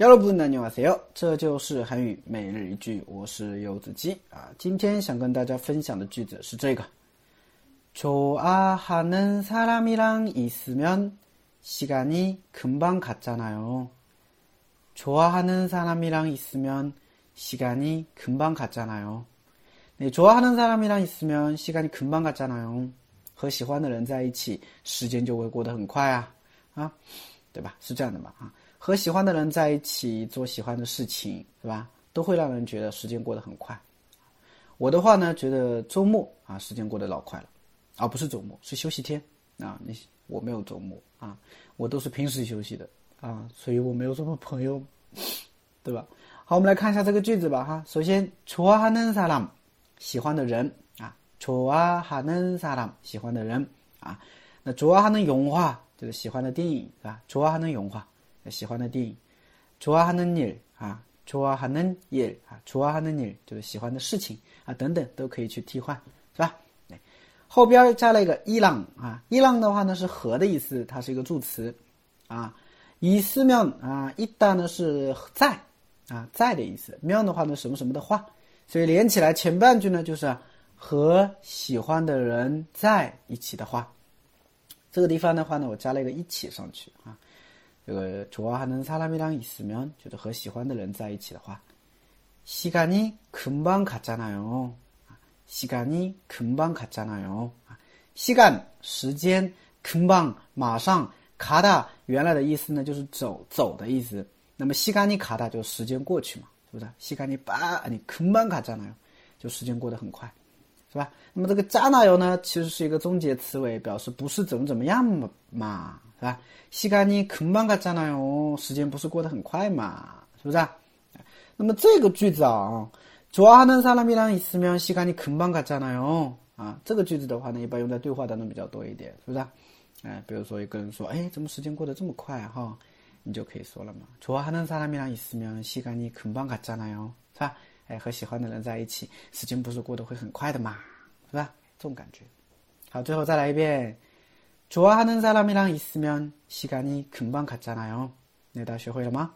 여러분 안녕하세요. 这就是韩语每日一句，我是柚子鸡啊。今天想跟大家分享的句子是这个：좋아하는사람이랑있으면시간이금방갔잖아요좋아하는사람이랑있으면시간이금방갔잖아요네좋아하는사람이랑있으면시간이금방갔잖아요和喜欢的人在一起，时间就会过得很快啊啊，对吧？是这样的嘛啊。 和喜欢的人在一起做喜欢的事情，是吧？都会让人觉得时间过得很快。我的话呢，觉得周末啊，时间过得老快了，而不是周末，是休息天啊。你我没有周末啊，我都是平时休息的啊，所以我没有什么朋友，对吧？好，我们来看一下这个句子吧哈。首先，좋아하는사 람， 喜欢的人啊，좋아하는사 람， 喜欢的人啊。那좋아하는영화就是喜欢的电影是吧？좋아하는영화 喜欢的电影，좋아하는 일， 啊，좋아하는 일， 啊，좋아하는 일， 就是喜欢的事情啊，等等都可以去替换，是吧？后边加了一个伊朗啊，伊朗的话呢是和的意思，它是一个助词啊。以思妙啊，一旦呢是在啊，在的意思，妙的话呢什么什么的话，所以连起来前半句呢就是和喜欢的人在一起的话。这个地方的话呢，我加了一个一起上去啊。 这个좋아하는사람이랑있으면就是和喜欢的人在一起的话，시간이금방갔잖아요시간이금방갔잖아요 시간时间금방马上가다原来的意思呢就是走走的意思。那么시간이가다就时间过去嘛，是不是？시간이빠아니금방갔잖아요就时间过得很快，是吧？那么这个잖아요呢，其实是一个终结词尾，表示不是怎么怎么样嘛。 是吧？西干尼肯邦嘎赞那哟，时间不是过得很快嘛，是不是？那么这个句子啊，좋아하는사람이랑있으면시간이금방갔잖아 요。 啊，这个句子的话呢，一般用在对话当中比较多一点，是不是？哎，比如说一个人说，哎，怎么时间过得这么快哈、你就可以说了嘛，좋아하는사람이랑있으면시간이금방갔잖아 요， 是吧？哎，和喜欢的人在一起，时间不是过得会很快的嘛，是吧？这种感觉。好，最后再来一遍。 좋아하는 사람이랑 있으면 시간이 금방 갔잖아요. 네, 다시 호야마.